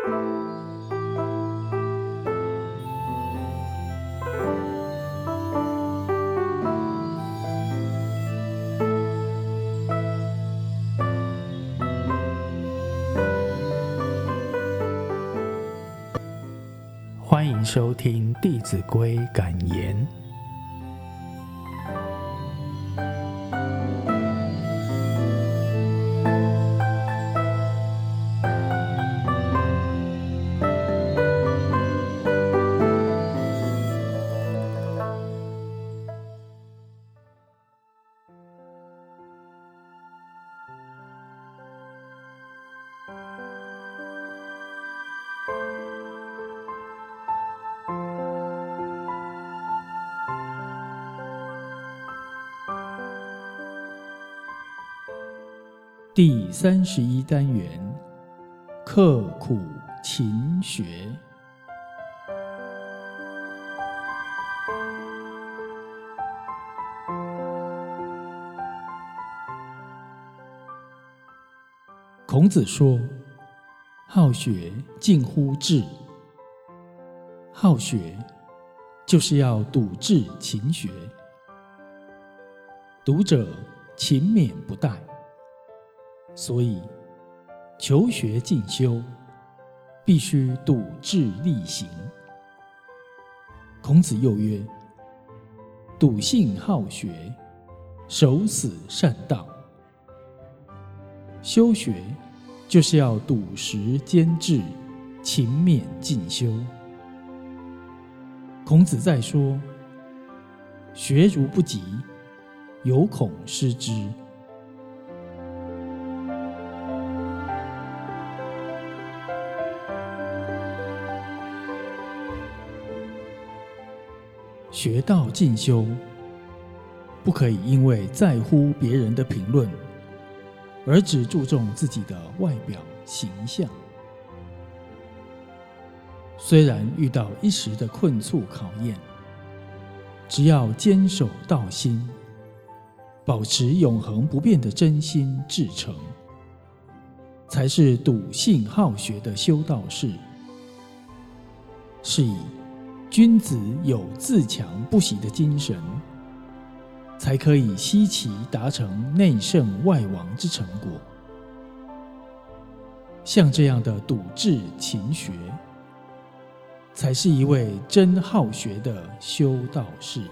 欢迎收听《弟子规》感言。第三十一单元：刻苦勤学。孔子说：“好学近乎智，好学就是要笃志勤学，读者勤勉不怠。”所以，求学进修必须笃志力行。孔子又曰：“笃信好学，守死善道。”修学就是要笃实坚志，勤勉进修。孔子再说：“学如不及，犹恐失之。”学道进修，不可以因为在乎别人的评论，而只注重自己的外表形象。虽然遇到一时的困促考验，只要坚守道心，保持永恒不变的真心至诚，才是笃信好学的修道士。是以。君子有自强不息的精神，才可以希其达成内圣外王之成果。像这样的笃志勤学，才是一位真好学的修道士。